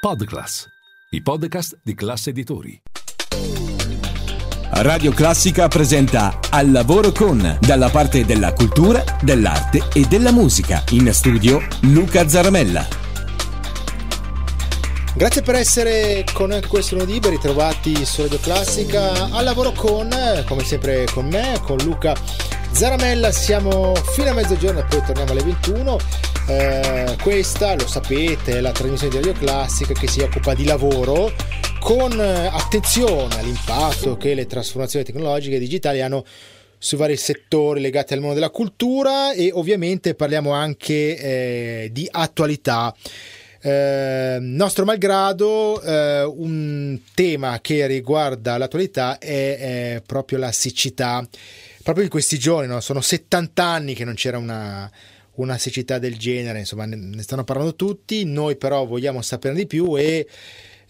Podclass, i podcast di classe editori. Radio Classica presenta Al lavoro con, dalla parte della cultura, dell'arte e della musica. In studio Luca Zaramella. Grazie per essere con questo lunedì, ben ritrovati su Radio Classica. Al lavoro con, come sempre con me, con Luca Zaramella. Siamo fino a mezzogiorno e poi torniamo alle 21. Eh, questa, lo sapete, è la trasmissione di Radio Classica che si occupa di lavoro con attenzione all'impatto che le trasformazioni tecnologiche e digitali hanno su vari settori legati al mondo della cultura e ovviamente parliamo anche eh, di attualità. Eh, nostro malgrado, eh, un tema che riguarda l'attualità è, è, proprio la siccità. Proprio in questi giorni, no? sono 70 anni che non c'era una, una siccità del genere, insomma ne stanno parlando tutti, noi però vogliamo saperne di più e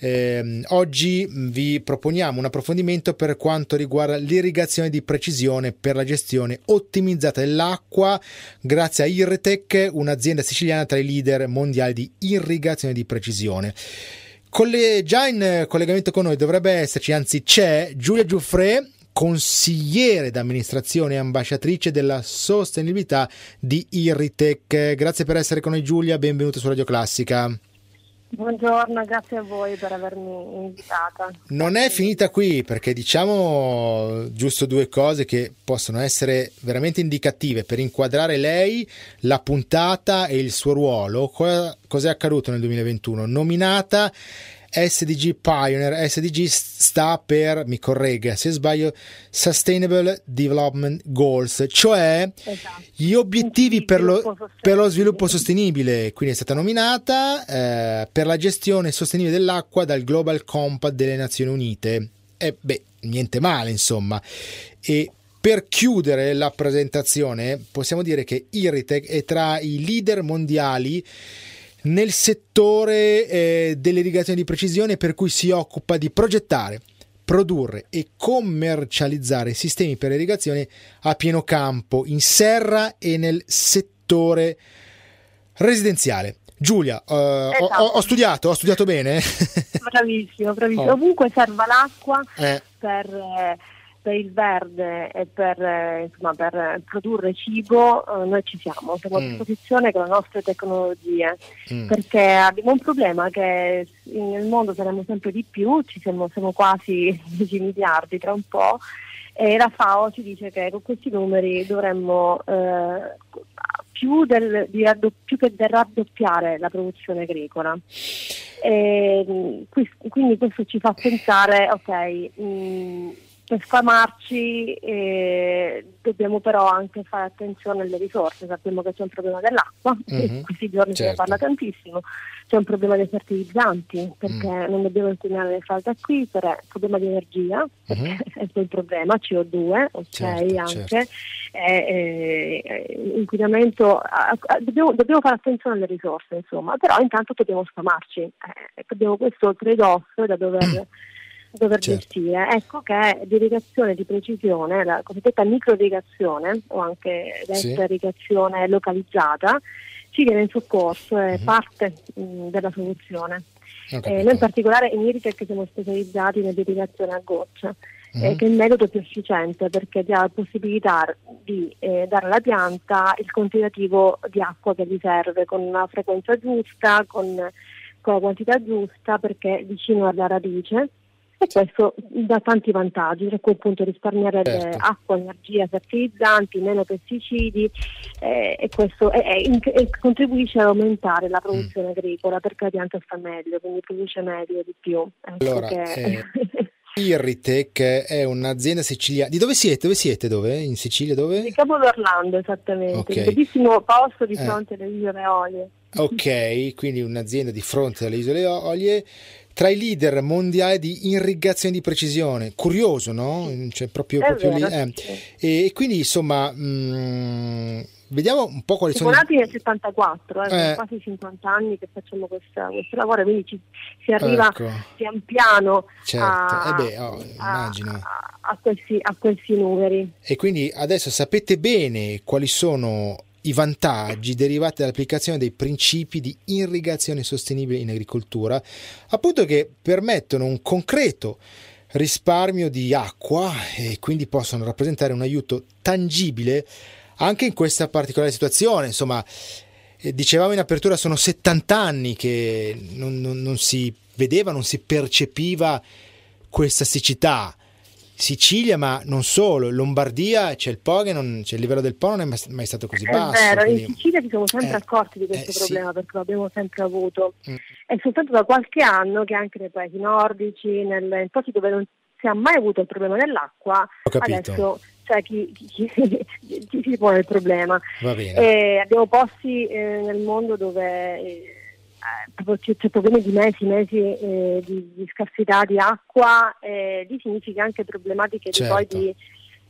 eh, oggi vi proponiamo un approfondimento per quanto riguarda l'irrigazione di precisione per la gestione ottimizzata dell'acqua grazie a Irretec, un'azienda siciliana tra i leader mondiali di irrigazione di precisione. Colle- già in collegamento con noi dovrebbe esserci, anzi c'è Giulia Giuffre, consigliere d'amministrazione e ambasciatrice della sostenibilità di Irritec. Grazie per essere con noi Giulia, benvenuta su Radio Classica. Buongiorno, grazie a voi per avermi invitata. Non è finita qui perché diciamo giusto due cose che possono essere veramente indicative per inquadrare lei, la puntata e il suo ruolo. Cosa è accaduto nel 2021? Nominata SDG Pioneer, SDG sta per, mi corregga se sbaglio, Sustainable Development Goals, cioè esatto. gli obiettivi per lo, per lo, sviluppo sostenibile, quindi è stata nominata eh, per la gestione sostenibile dell'acqua dal Global Compact delle Nazioni Unite. E beh, niente male insomma. E per chiudere la presentazione possiamo dire che Irritec è tra i leader mondiali nel settore eh, dell'irrigazione di precisione per cui si occupa di progettare, produrre e commercializzare sistemi per irrigazione a pieno campo in serra e nel settore residenziale. Giulia, esatto. ho, ho, studiato, ho studiato bene? Bravissimo, bravissimo. Oh. Ovunque serva l'acqua eh. per... Per il verde e per, eh, insomma, per produrre cibo eh, noi ci siamo, siamo mm. a disposizione con le nostre tecnologie mm. perché abbiamo un problema che nel mondo saremo sempre di più, ci siamo, siamo quasi 10 miliardi tra un po' e la FAO ci dice che con questi numeri dovremmo eh, più, del, raddopp- più, che del raddoppiare la produzione agricola. E, quindi questo ci fa pensare, ok, mh, mm, per sfamarci eh, dobbiamo però anche fare attenzione alle risorse, sappiamo che c'è un problema dell'acqua, mm-hmm. in questi giorni certo. se ne certo. parla tantissimo, c'è un problema dei fertilizzanti perché mm. non dobbiamo inquinare le falde acquifere, problema di energia, mm-hmm. è il problema, CO2, ok certo, anche, certo. Eh, eh, inquinamento, eh, dobbiamo, dobbiamo, fare attenzione alle risorse insomma, però intanto dobbiamo sfamarci, eh, abbiamo questo trade-off da dover... dover certo. gestire. Ecco che l'irrigazione di precisione, la cosiddetta microirrigazione o anche sì. irrigazione localizzata, ci viene in soccorso, è uh-huh. parte mh, della soluzione. Eh, noi in particolare in Iritec siamo specializzati nell'irrigazione a goccia, uh-huh. eh, che è il metodo più efficiente perché dà la possibilità di eh, dare alla pianta il quantitativo di acqua che gli serve con una frequenza giusta, con, con la quantità giusta perché vicino alla radice e questo dà tanti vantaggi, tra cui appunto risparmiare certo. acqua, energia, fertilizzanti, meno pesticidi eh, e questo e, e, e contribuisce ad aumentare la produzione mm. agricola perché la pianta sta meglio, quindi produce meglio di più. Ecco allora, che... eh, Irritec è un'azienda siciliana. Di dove siete? Dove siete? Dove? In Sicilia dove? Di Capo d'Orlando, esattamente. Okay. Un bellissimo posto di eh. fronte alle isole Olie. Ok, quindi un'azienda di fronte alle isole Olie tra i leader mondiali di irrigazione di precisione. Curioso, no? Cioè, proprio, proprio lì. Eh. E, e, quindi, insomma, mh, mm, vediamo un po' quali sono. Siamo nati nel 74, eh, sono quasi 50 anni che facciamo questa, questo lavoro, quindi ci, si arriva ecco. pian piano certo. a, eh beh, oh, a, a, questi, a questi numeri. E quindi adesso sapete bene quali sono i vantaggi derivati dall'applicazione dei principi di irrigazione sostenibile in agricoltura, appunto che permettono un concreto risparmio di acqua e quindi possono rappresentare un aiuto tangibile anche in questa particolare situazione. Insomma, eh, dicevamo in apertura, sono 70 anni che non, non, non si vedeva, non si percepiva questa siccità. Sicilia, ma non solo, Lombardia c'è il Po, che non, c'è il livello del Po non è mai stato così basso. È vero, quindi... in Sicilia ci siamo sempre eh, accorti di questo eh, problema sì. perché l'abbiamo sempre avuto. Mm. È soltanto da qualche anno che anche nei paesi nordici, nel, in posti dove non si è mai avuto il problema dell'acqua, adesso c'è chi, chi, chi, chi, si pone il problema. Eh, abbiamo posti eh, nel mondo dove eh, c'è, c'è problemi di mesi, mesi eh, di, di, scarsità di acqua, eh, lì significa anche problematiche certo. di,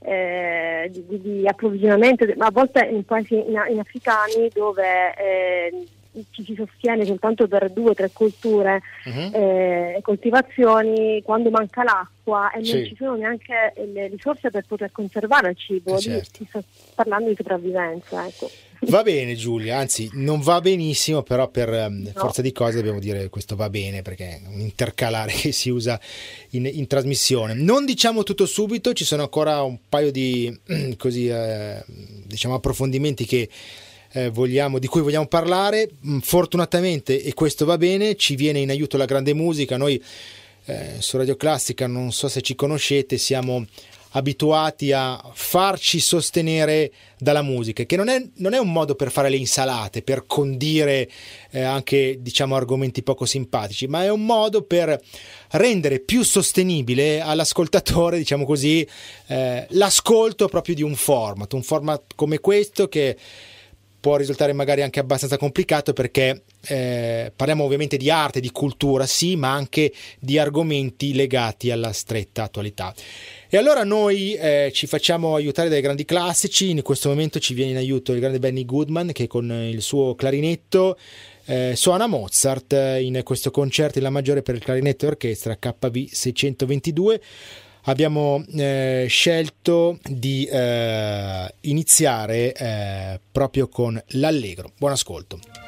eh, di, di, approvvigionamento, ma a volte in paesi in, in africani dove eh, ci si sostiene soltanto per due o tre colture uh-huh. eh, coltivazioni, quando manca l'acqua e sì. non ci sono neanche le risorse per poter conservare il cibo, eh certo. si sta parlando di sopravvivenza. Ecco. Va bene Giulia, anzi non va benissimo, però per um, no. forza di cose dobbiamo dire questo va bene perché è un intercalare che si usa in, in trasmissione. Non diciamo tutto subito, ci sono ancora un paio di così, eh, diciamo, approfondimenti che eh, vogliamo, di cui vogliamo parlare. Mm, fortunatamente, e questo va bene, ci viene in aiuto la grande musica. Noi eh, su Radio Classica, non so se ci conoscete, siamo abituati a farci sostenere dalla musica, che non è, non è un modo per fare le insalate, per condire eh, anche diciamo argomenti poco simpatici, ma è un modo per rendere più sostenibile all'ascoltatore, diciamo così, eh, l'ascolto proprio di un format, un format come questo che può risultare magari anche abbastanza complicato perché eh, parliamo ovviamente di arte, di cultura, sì, ma anche di argomenti legati alla stretta attualità. E allora noi eh, ci facciamo aiutare dai grandi classici, in questo momento ci viene in aiuto il grande Benny Goodman che con il suo clarinetto eh, suona Mozart in questo concerto in La maggiore per il clarinetto e orchestra KV 622 abbiamo eh, scelto di eh, iniziare eh, proprio con l'allegro. Buon ascolto.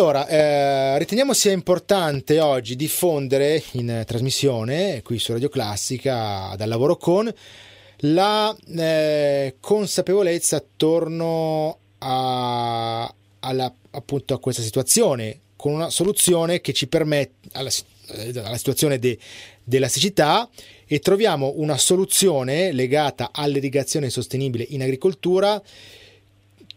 Allora, eh, riteniamo sia importante oggi diffondere in trasmissione, qui su Radio Classica, dal lavoro con, la eh, consapevolezza attorno a, alla, appunto a questa situazione, con una soluzione che ci permette, alla, eh, alla situazione de, della siccità, e troviamo una soluzione legata all'irrigazione sostenibile in agricoltura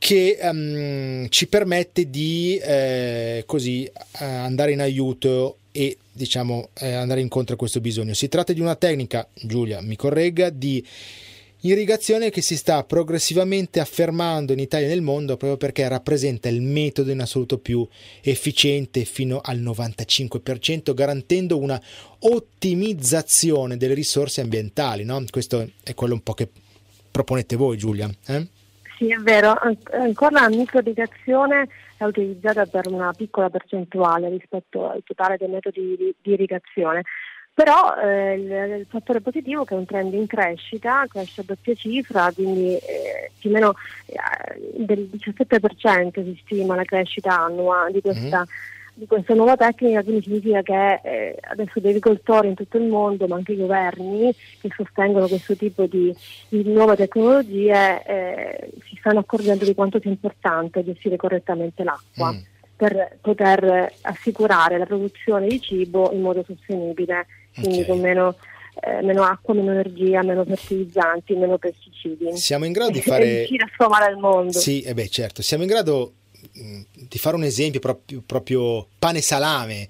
che um, ci permette di eh, così eh, andare in aiuto e diciamo eh, andare incontro a questo bisogno. Si tratta di una tecnica, Giulia mi corregga, di irrigazione che si sta progressivamente affermando in Italia e nel mondo proprio perché rappresenta il metodo in assoluto più efficiente fino al 95%, garantendo una ottimizzazione delle risorse ambientali. No? Questo è quello un po' che proponete voi, Giulia. Eh? Sì, è vero, ancora la microirrigazione è utilizzata per una piccola percentuale rispetto al totale dei metodi di, di irrigazione. Però eh, il, il, fattore positivo è che è un trend in crescita, cresce a doppia cifra, quindi eh, più o meno eh, del 17% si stima la crescita annua di questa mm di questa nuova tecnica, quindi significa che eh, adesso gli agricoltori in tutto il mondo, ma anche i governi che sostengono questo tipo di, di nuove tecnologie, eh, si stanno accorgendo di quanto sia importante gestire correttamente l'acqua. Mm. per poter assicurare la produzione di cibo in modo sostenibile, quindi okay. con meno, eh, meno, acqua, meno energia, meno fertilizzanti, meno pesticidi. Siamo in grado di fare... E riuscire a sfamare il mondo. Sì, eh beh, certo, siamo in grado Mm, di fare un esempio proprio, proprio pane salame,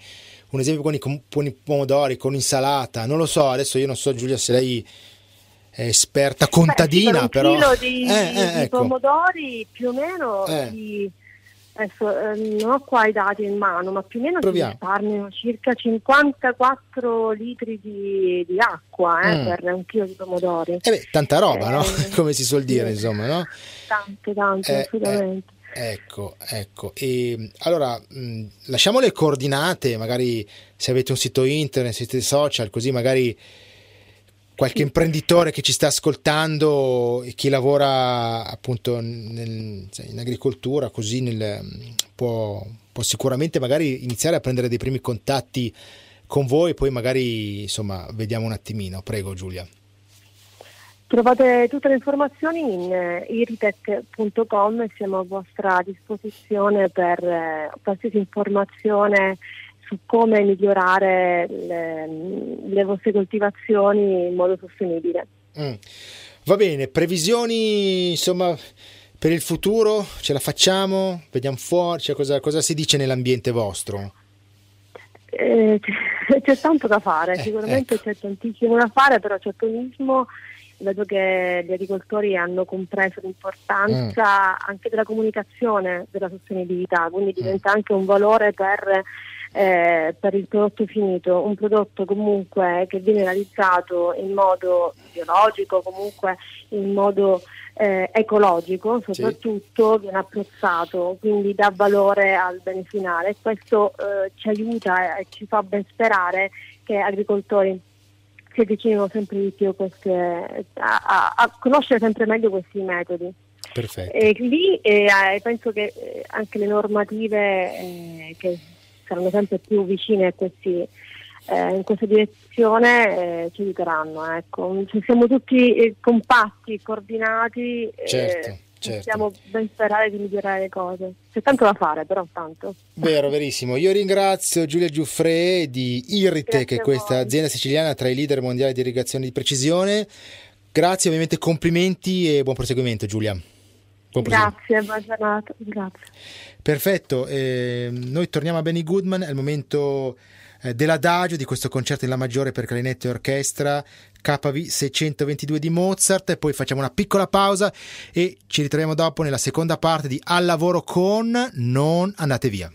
un esempio con i, con i pomodori, con insalata, non lo so, adesso io non so Giulia se lei è esperta contadina, Beh, però... Un chilo di, eh, eh, ecco. pomodori più o meno eh. di, adesso eh, non ho qua i dati in mano, ma più o meno Proviamo. si risparmiano circa 54 litri di, di acqua eh, mm. per un chilo di pomodori. Eh beh, tanta roba, no? Eh, Come si suol dire, insomma, no? Tante, tante, assolutamente. Ecco, ecco. E allora mh, lasciamo le coordinate, magari se avete un sito internet, siete social, così magari qualche imprenditore che ci sta ascoltando e chi lavora appunto nel, in agricoltura, così nel, può, può sicuramente magari iniziare a prendere dei primi contatti con voi, poi magari insomma vediamo un attimino. Prego Giulia. Trovate tutte le informazioni in eh, iritech.com e siamo a vostra disposizione per eh, qualsiasi informazione su come migliorare le, le vostre coltivazioni in modo sostenibile. Mm. Va bene, previsioni insomma per il futuro ce la facciamo? Vediamo fuori, cioè, cosa, cosa, si dice nell'ambiente vostro? Eh, c'è, c'è, tanto da fare, eh, sicuramente ecco. c'è tantissimo da fare, però c'è ottimismo vedo che gli agricoltori hanno compreso l'importanza mm. anche della comunicazione della sostenibilità, quindi mm. diventa mm. anche un valore per, eh, per, il prodotto finito, un prodotto comunque che viene realizzato in modo biologico, comunque in modo eh, ecologico soprattutto, sì. viene apprezzato, quindi dà valore al bene finale e questo eh, ci aiuta e ci fa ben sperare che agricoltori si avvicinano sempre di più queste, a, a, conoscere sempre meglio questi metodi. Perfetto. E lì eh, penso che eh, anche le normative eh, che saranno sempre più vicine a questi, eh, in questa direzione eh, ci aiuteranno. Ecco. Siamo tutti eh, compatti, coordinati, certo certo. possiamo ben sperare di migliorare le cose. C'è tanto da fare, però tanto. Vero, verissimo. Io ringrazio Giulia Giuffre di Irrite, che è questa azienda siciliana tra i leader mondiali di irrigazione di precisione. Grazie, ovviamente complimenti e buon proseguimento Giulia. Buon Grazie, buona giornata. Grazie. Perfetto, eh, noi torniamo a Benny Goodman, è il momento eh, dell'adagio di questo concerto in La maggiore per clarinetto e orchestra KV 622 di Mozart e poi facciamo una piccola pausa e ci ritroviamo dopo nella seconda parte di Al lavoro con Non andate via.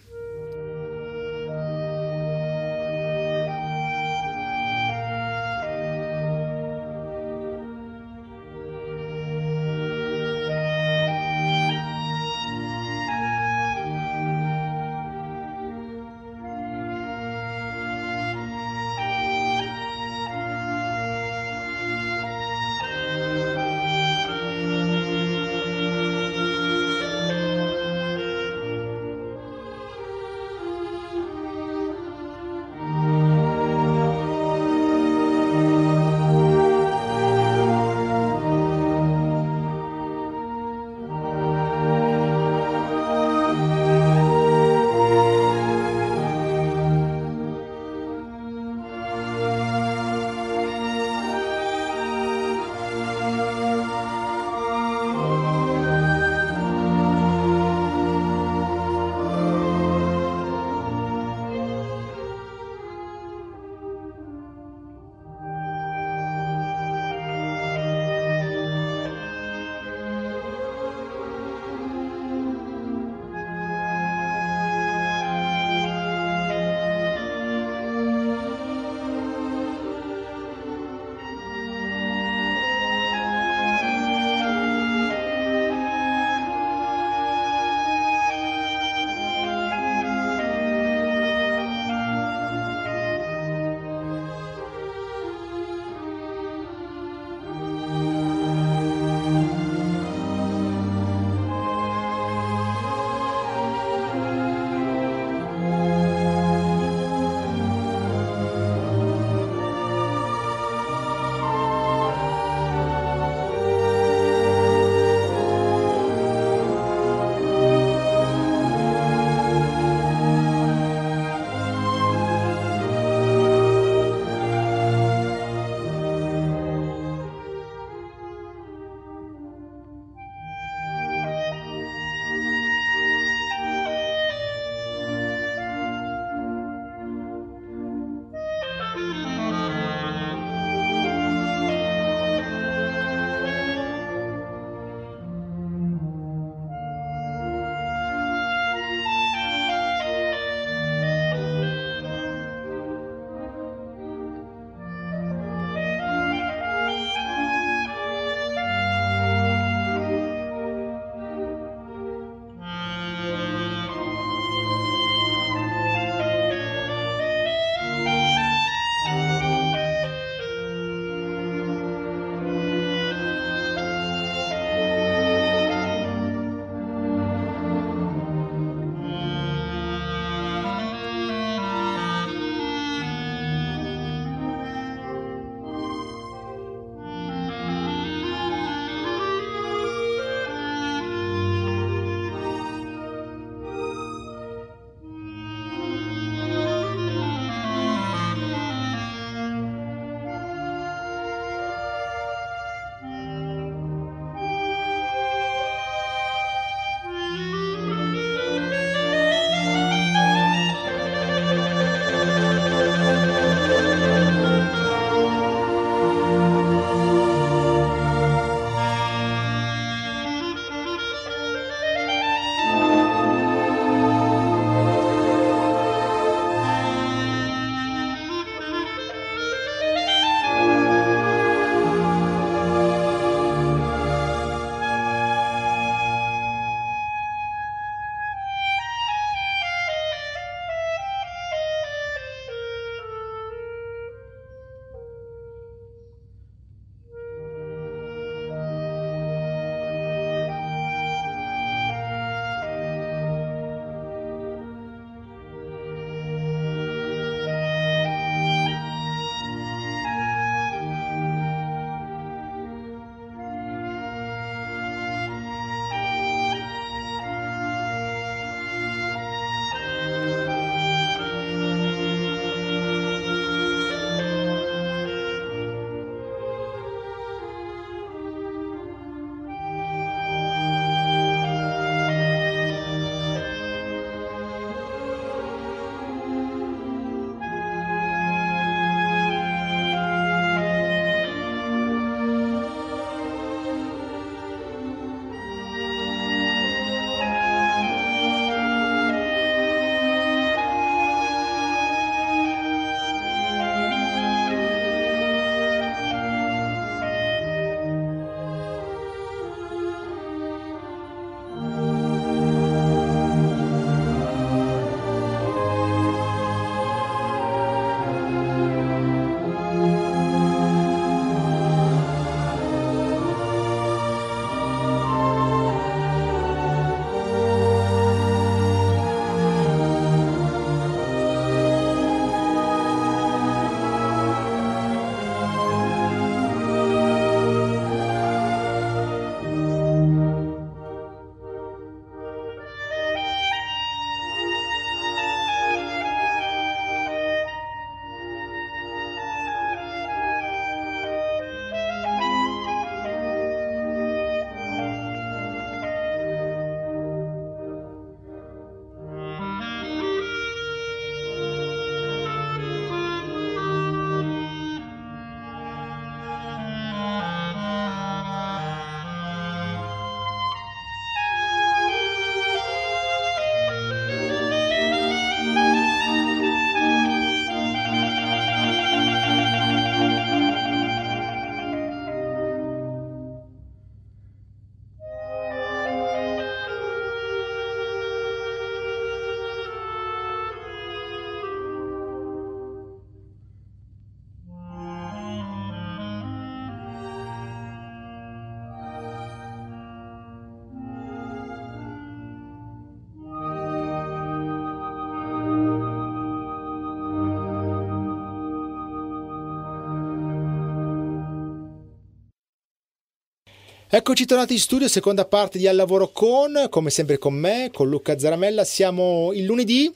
Eccoci tornati in studio, seconda parte di Al Lavoro Con, come sempre con me, con Luca Zaramella. Siamo il lunedì,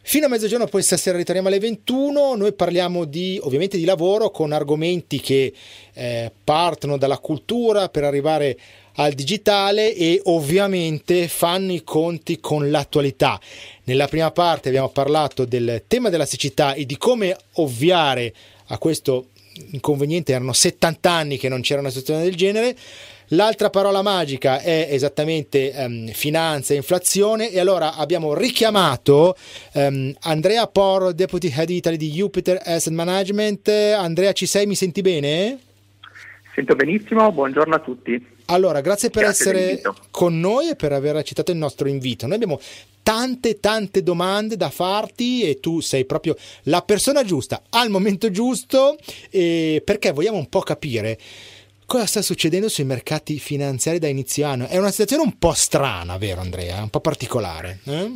fino a mezzogiorno, poi stasera ritorniamo alle 21. Noi parliamo di, ovviamente di lavoro con argomenti che eh, partono dalla cultura per arrivare al digitale e ovviamente fanno i conti con l'attualità. Nella prima parte abbiamo parlato del tema della siccità e di come ovviare a questo inconveniente. Erano 70 anni che non c'era una situazione del genere. L'altra parola magica è esattamente um, finanza e inflazione e allora abbiamo richiamato um, Andrea Porro, Deputy Head Italy di Jupiter Asset Management. Andrea, ci sei? Mi senti bene? Sento benissimo, buongiorno a tutti. Allora, grazie per grazie essere con noi e per aver accettato il nostro invito. Noi abbiamo tante tante domande da farti e tu sei proprio la persona giusta al momento giusto perché vogliamo un po' capire cosa sta succedendo sui mercati finanziari da inizio anno? È una situazione un po' strana, vero Andrea? Un po' particolare. Eh?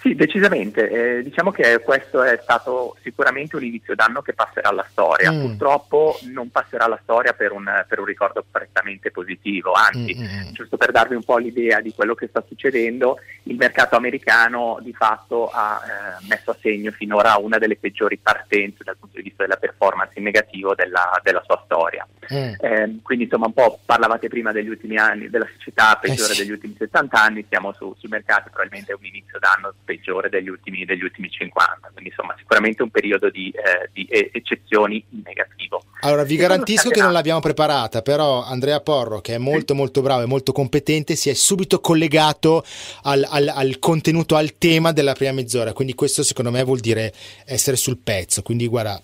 Sì, decisamente. Eh, diciamo che questo è stato sicuramente un inizio d'anno che passerà alla storia. Mm. Purtroppo non passerà alla storia per un, per un ricordo prettamente positivo, anzi, mm, mm, giusto per darvi un po' l'idea di quello che sta succedendo, il mercato americano di fatto ha eh, messo a segno finora una delle peggiori partenze dal punto di vista della performance in negativo della, della sua storia. Mm. Eh, quindi insomma un po' parlavate prima degli ultimi anni, della siccità peggiore eh sì. degli ultimi 70 anni, siamo su, sui mercati probabilmente è un inizio d'anno peggiore degli ultimi, degli ultimi 50, quindi insomma sicuramente un periodo di, eh, di eccezioni negativo. Allora vi garantisco che non l'abbiamo preparata, però Andrea Porro, che è molto molto bravo e molto competente, si è subito collegato al, al, al contenuto, al tema della prima mezz'ora, quindi questo secondo me vuol dire essere sul pezzo, quindi guarda,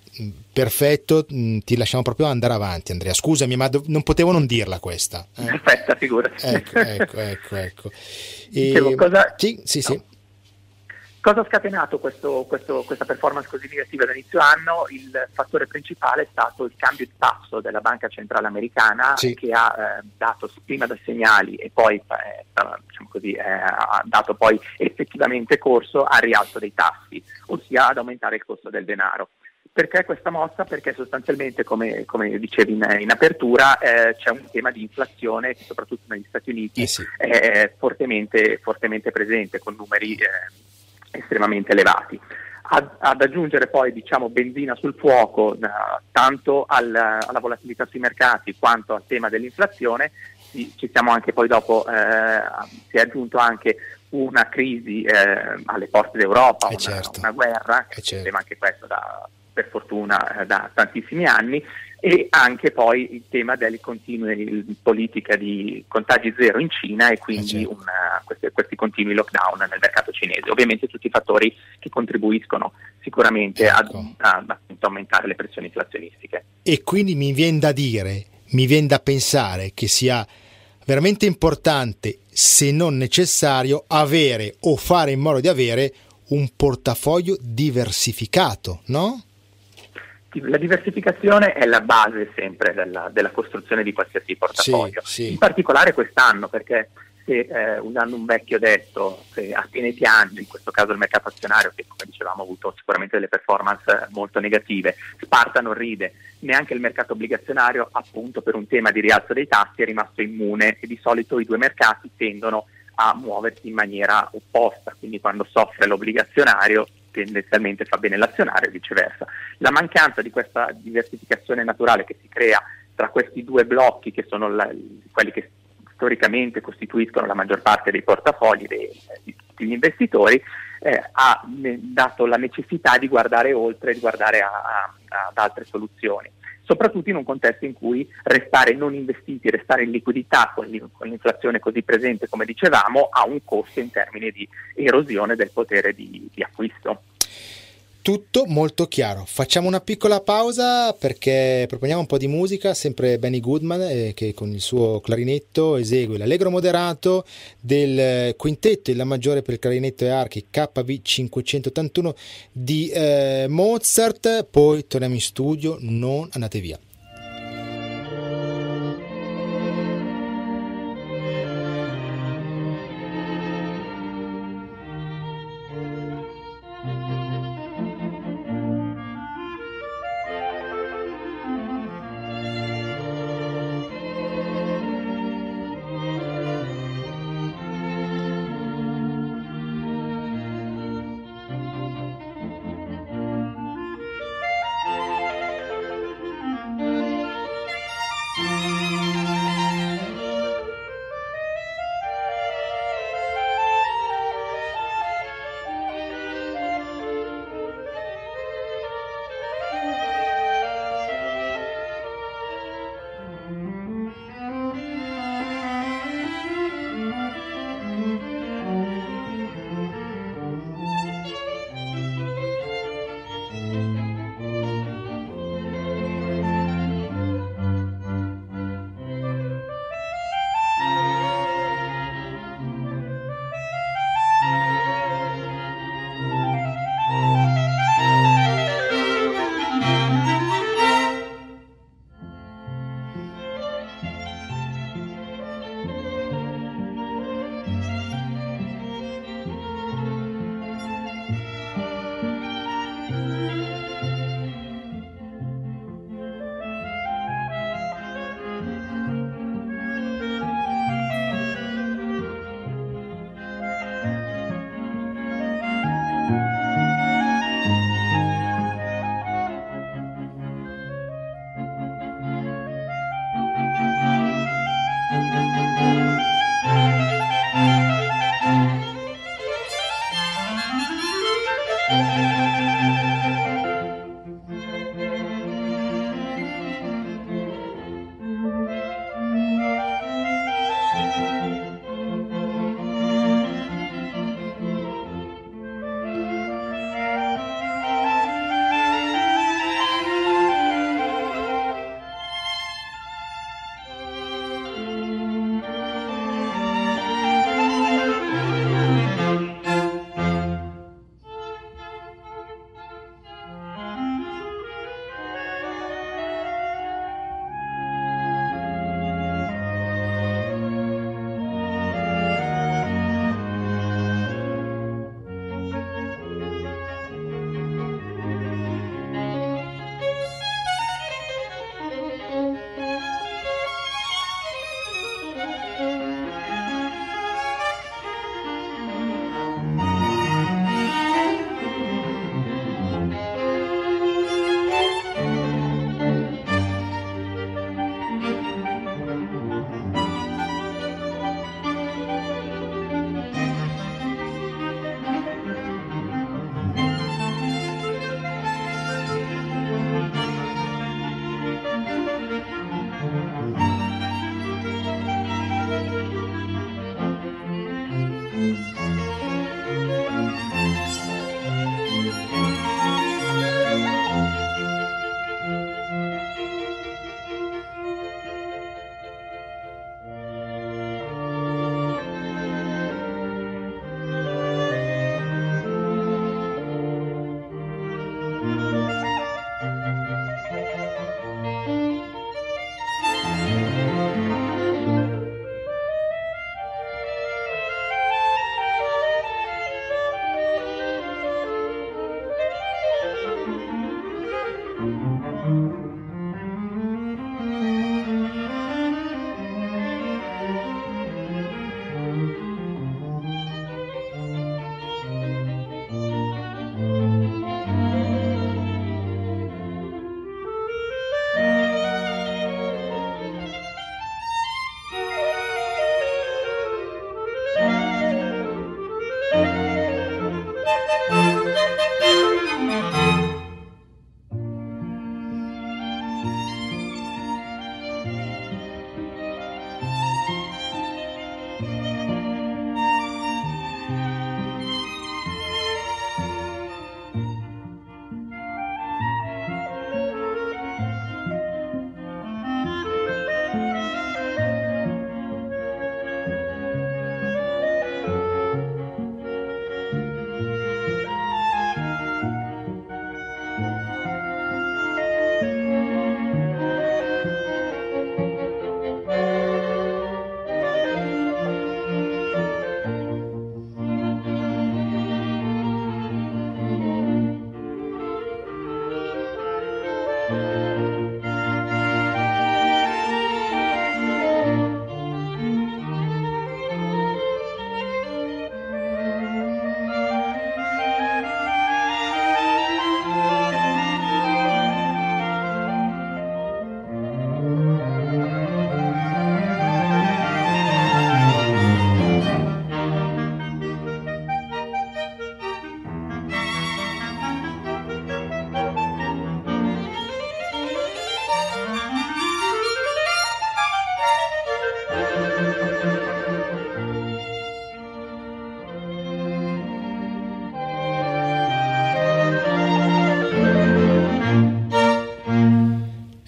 perfetto, ti lasciamo proprio andare avanti Andrea, scusami ma do- non potevo non dirla questa. Eh. Perfetta, figurati. Ecco, ecco, ecco. ecco. E... Dicevo, cosa... Sì, sì, sì. Cosa ha scatenato questo, questo, questa performance così negativa da inizio anno? Il fattore principale è stato il cambio di passo della Banca Centrale Americana sì. che ha eh, dato prima da segnali e poi eh, diciamo così, eh, ha dato poi effettivamente corso al rialzo dei tassi, ossia ad aumentare il costo del denaro. Perché questa mossa? Perché sostanzialmente, come, come dicevi in, in apertura, eh, c'è un tema di inflazione che soprattutto negli Stati Uniti eh sì. è fortemente, fortemente presente, con numeri eh, estremamente elevati. Ad, ad, aggiungere poi diciamo, benzina sul fuoco uh, tanto al, alla volatilità sui mercati quanto al tema dell'inflazione, ci, ci siamo anche poi dopo, eh, si è aggiunto anche una crisi eh, alle porte d'Europa, una, certo. una, guerra, che certo. anche questo da, per fortuna eh, da tantissimi anni, e anche poi il tema delle continue politiche di contagi zero in Cina e quindi eh, una, questi, questi, continui lockdown nel mercato cinese. Ovviamente tutti i fattori che contribuiscono sicuramente ecco. ad, ad aumentare le pressioni inflazionistiche. E quindi mi viene da dire, mi viene da pensare che sia veramente importante, se non necessario, avere o fare in modo di avere un portafoglio diversificato, no? La diversificazione è la base sempre della, della costruzione di qualsiasi portafoglio, sì, sì. in particolare quest'anno perché se eh, usando un vecchio detto, se a fine piange, in questo caso il mercato azionario che come dicevamo ha avuto sicuramente delle performance molto negative, Sparta non ride, neanche il mercato obbligazionario appunto per un tema di rialzo dei tassi è rimasto immune. E di solito i due mercati tendono a muoversi in maniera opposta, quindi quando soffre l'obbligazionario tendenzialmente fa bene l'azionario e viceversa. La mancanza di questa diversificazione naturale che si crea tra questi due blocchi che sono la, quelli che storicamente costituiscono la maggior parte dei portafogli dei, di tutti gli investitori, eh, ha dato la necessità di guardare oltre, di guardare a, a, ad altre soluzioni soprattutto in un contesto in cui restare non investiti, restare in liquidità con, l'inflazione così presente come dicevamo ha un costo in termini di erosione del potere di, di acquisto tutto molto chiaro. Facciamo una piccola pausa perché proponiamo un po' di musica, sempre Benny Goodman eh, che con il suo clarinetto esegue l'allegro moderato del quintetto in La maggiore per il clarinetto e archi KV 581 di eh, Mozart, poi torniamo in studio, non andate via.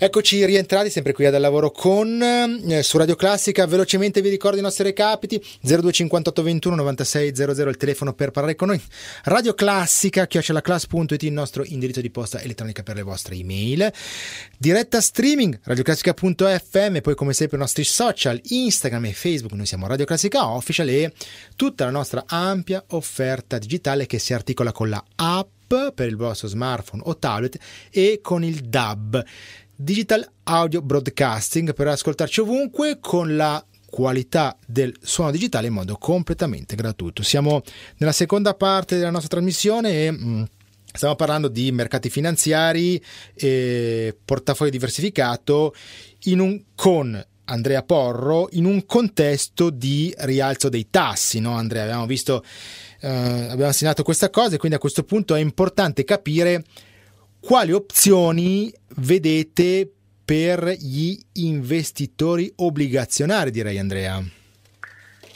Eccoci rientrati sempre qui ad lavoro con eh, su Radio Classica. Velocemente vi ricordo i nostri recapiti 0258 21 96 00 il telefono per parlare con noi. Radio Classica chiocciolaclass.it il nostro indirizzo di posta elettronica per le vostre email. Diretta streaming radioclassica.fm poi come sempre i nostri social Instagram e Facebook. Noi siamo Radio Classica Official e tutta la nostra ampia offerta digitale che si articola con la app per il vostro smartphone o tablet e con il DAB, Digital Audio Broadcasting, per ascoltarci ovunque con la qualità del suono digitale in modo completamente gratuito. Siamo nella seconda parte della nostra trasmissione e mm, stiamo parlando di mercati finanziari e portafoglio diversificato un, con Andrea Porro in un contesto di rialzo dei tassi, no Andrea? Abbiamo visto eh, abbiamo assegnato questa cosa e quindi a questo punto è importante capire quali opzioni vedete per gli investitori obbligazionari, direi Andrea.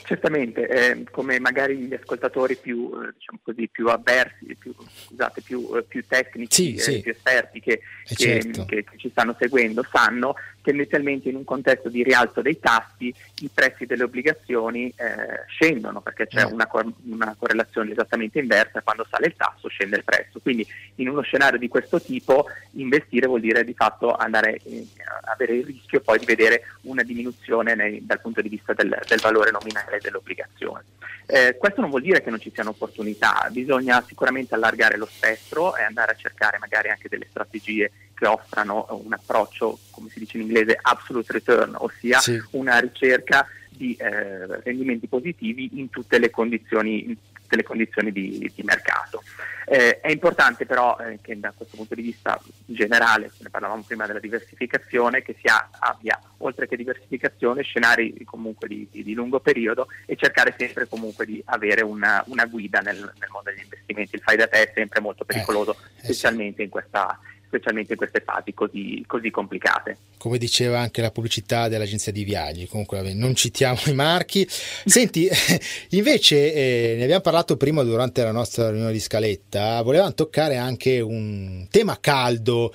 Certamente, eh, come magari gli ascoltatori più, eh, diciamo così, più avversi, più, scusate, più, eh, più tecnici, sì, sì. più esperti che, che, certo. che, che, ci stanno seguendo sanno, tendenzialmente in un contesto di rialzo dei tassi i prezzi delle obbligazioni eh, scendono perché c'è mm. una, una, correlazione esattamente inversa, quando sale il tasso scende il prezzo. Quindi in uno scenario di questo tipo investire vuol dire di fatto andare eh, avere il rischio poi di vedere una diminuzione nei, dal punto di vista del, del valore nominale dell'obbligazione. Eh, questo non vuol dire che non ci siano opportunità, bisogna sicuramente allargare lo spettro e andare a cercare magari anche delle strategie che offrano un approccio, come si dice in inglese, absolute return, ossia sì. una ricerca di eh, rendimenti positivi in tutte le condizioni, in tutte le condizioni di, di, mercato. Eh, è importante però eh, che da questo punto di vista generale, ne parlavamo prima della diversificazione, che si abbia oltre che diversificazione scenari comunque di, di, di, lungo periodo e cercare sempre comunque di avere una, una guida nel, nel, mondo degli investimenti. Il fai da te è sempre molto pericoloso, eh, eh specialmente in questa specialmente in queste fasi così, così, complicate. Come diceva anche la pubblicità dell'agenzia di viaggi, comunque non citiamo i marchi. Senti, invece eh, ne abbiamo parlato prima durante la nostra riunione di scaletta, volevamo toccare anche un tema caldo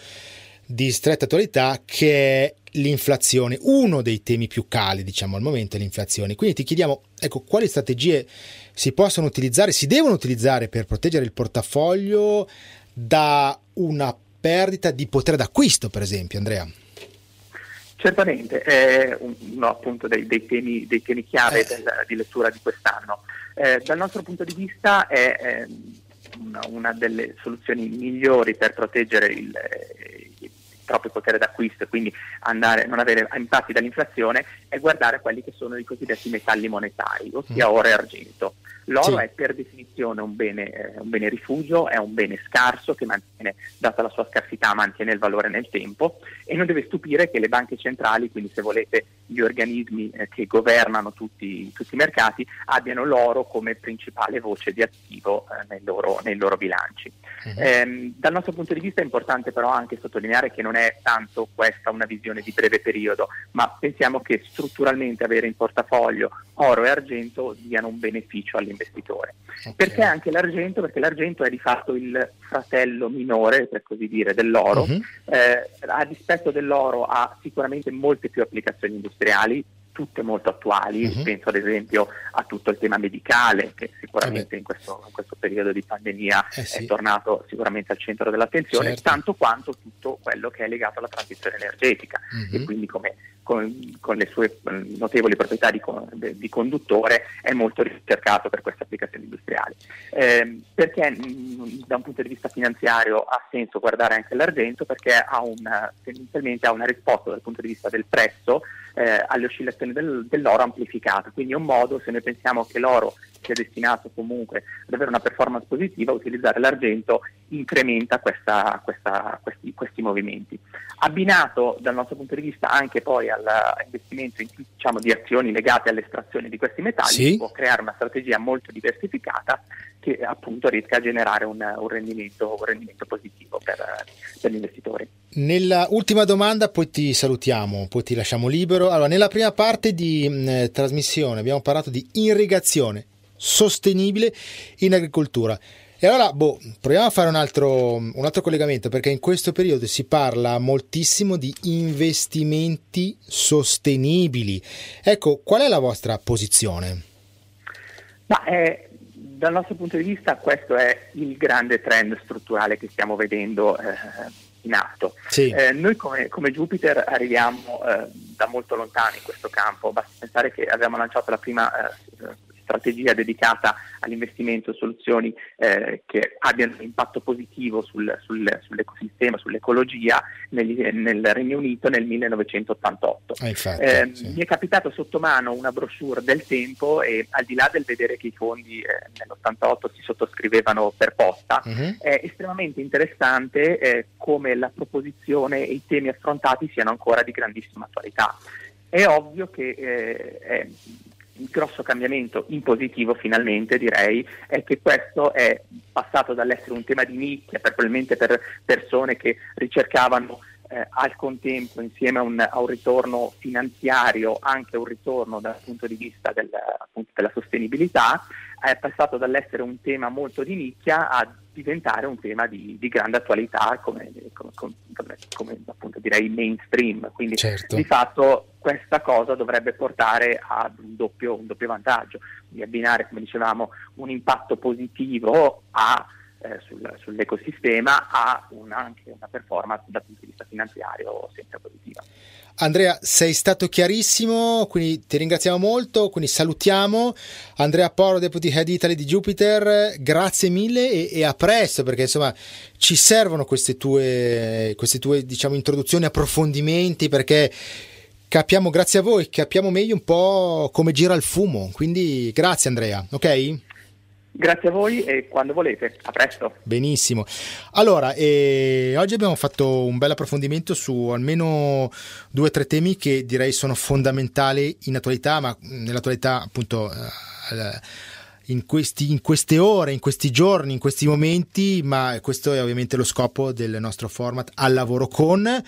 di stretta attualità che è l'inflazione, uno dei temi più caldi diciamo al momento è l'inflazione. Quindi ti chiediamo, ecco, quali strategie si possono utilizzare, si devono utilizzare per proteggere il portafoglio da una perdita di potere d'acquisto, per esempio, Andrea? Certamente, è uno appunto dei, dei, temi, dei temi, chiave eh. del, di lettura di quest'anno. Eh, dal nostro punto di vista è eh, una, una, delle soluzioni migliori per proteggere il, il proprio potere d'acquisto e quindi andare, non avere impatti dall'inflazione è guardare quelli che sono i cosiddetti metalli monetari, ossia mm. oro e argento. L'oro sì. è per definizione un bene, eh, un bene, rifugio, è un bene scarso che mantiene, data la sua scarsità, mantiene il valore nel tempo e non deve stupire che le banche centrali, quindi se volete gli organismi eh, che governano tutti, tutti, i mercati, abbiano l'oro come principale voce di attivo eh, nei, loro, nei, loro, bilanci. Uh-huh. Eh, dal nostro punto di vista è importante però anche sottolineare che non è tanto questa una visione di breve periodo, ma pensiamo che strutturalmente avere in portafoglio oro e argento diano un beneficio all'investitore. Okay. Perché anche l'argento? Perché l'argento è di fatto il fratello minore, per così dire, dell'oro. Uh-huh. Eh, a dispetto dell'oro ha sicuramente molte più applicazioni industriali, tutte molto attuali, uh-huh. penso ad esempio a tutto il tema medicale che sicuramente in questo, in questo, periodo di pandemia eh sì. è tornato sicuramente al centro dell'attenzione, certo. tanto quanto tutto quello che è legato alla transizione energetica uh-huh. e quindi come con, con, le sue notevoli proprietà di, di, conduttore è molto ricercato per queste applicazioni industriali. Eh, perché mh, da un punto di vista finanziario ha senso guardare anche l'argento? Perché ha una, tendenzialmente ha una risposta dal punto di vista del prezzo eh, alle oscillazioni del, dell'oro amplificata, quindi è un modo, se noi pensiamo che l'oro sia destinato comunque ad avere una performance positiva, utilizzare l'argento incrementa questa, questa, questi, questi, movimenti. Abbinato dal nostro punto di vista anche poi all'investimento in, diciamo, di azioni legate all'estrazione di questi metalli, sì. può creare una strategia molto diversificata che appunto riesca a generare un, un, rendimento, un rendimento, positivo per, per, gli investitori. Nella ultima domanda poi ti salutiamo, poi ti lasciamo libero. Allora, nella prima parte di mh, trasmissione abbiamo parlato di irrigazione sostenibile in agricoltura. E allora, boh, proviamo a fare un altro, un altro, collegamento perché in questo periodo si parla moltissimo di investimenti sostenibili. Ecco, qual è la vostra posizione? Ma, eh, dal nostro punto di vista questo è il grande trend strutturale che stiamo vedendo eh, in atto. Sì. Eh, noi come, come, Jupiter arriviamo eh, da molto lontano in questo campo, basta pensare che abbiamo lanciato la prima eh, strategia dedicata all'investimento in soluzioni eh, che abbiano un impatto positivo sul, sul, sull'ecosistema, sull'ecologia nel, nel, Regno Unito nel 1988. Ah, infatti, eh, sì. Mi è capitato sotto mano una brochure del tempo e al di là del vedere che i fondi eh, nell'88 si sottoscrivevano per posta, uh-huh. è estremamente interessante eh, come la proposizione e i temi affrontati siano ancora di grandissima attualità. È ovvio che eh, il grosso cambiamento in positivo finalmente direi è che questo è passato dall'essere un tema di nicchia, probabilmente per persone che ricercavano eh, al contempo insieme a un, a un, ritorno finanziario anche un ritorno dal punto di vista del, appunto, della sostenibilità, è passato dall'essere un tema molto di nicchia a diventare un tema di, di grande attualità come, come, come, come, appunto direi mainstream. Quindi certo. di fatto questa cosa dovrebbe portare ad un doppio, un doppio vantaggio, di abbinare, come dicevamo, un impatto positivo a eh, sul, sull'ecosistema ha un, anche una performance dal punto di vista finanziario sempre positiva. Andrea, sei stato chiarissimo, quindi ti ringraziamo molto, quindi salutiamo Andrea Poro, Deputy Head Italy di Jupiter, grazie mille e, e a presto perché insomma ci servono queste tue, queste tue diciamo, introduzioni, approfondimenti perché capiamo, grazie a voi, capiamo meglio un po' come gira il fumo, quindi grazie Andrea, ok? Grazie a voi e quando volete, a presto. Benissimo. Allora, eh, oggi abbiamo fatto un bel approfondimento su almeno due o tre temi che direi sono fondamentali in attualità, ma nell'attualità appunto eh, in, questi, in queste ore, in questi giorni, in questi momenti, ma questo è ovviamente lo scopo del nostro format al lavoro con.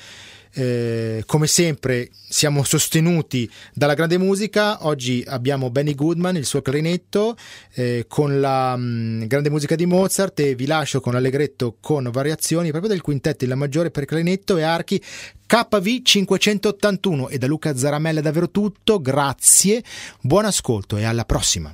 Eh, come sempre siamo sostenuti dalla grande musica. Oggi abbiamo Benny Goodman, il suo clarinetto, eh, con la mh, mm, grande musica di Mozart e vi lascio con l'allegretto con variazioni proprio del quintetto in La maggiore per clarinetto e archi KV 581 e da Luca Zaramella è davvero tutto. Grazie, buon ascolto e alla prossima.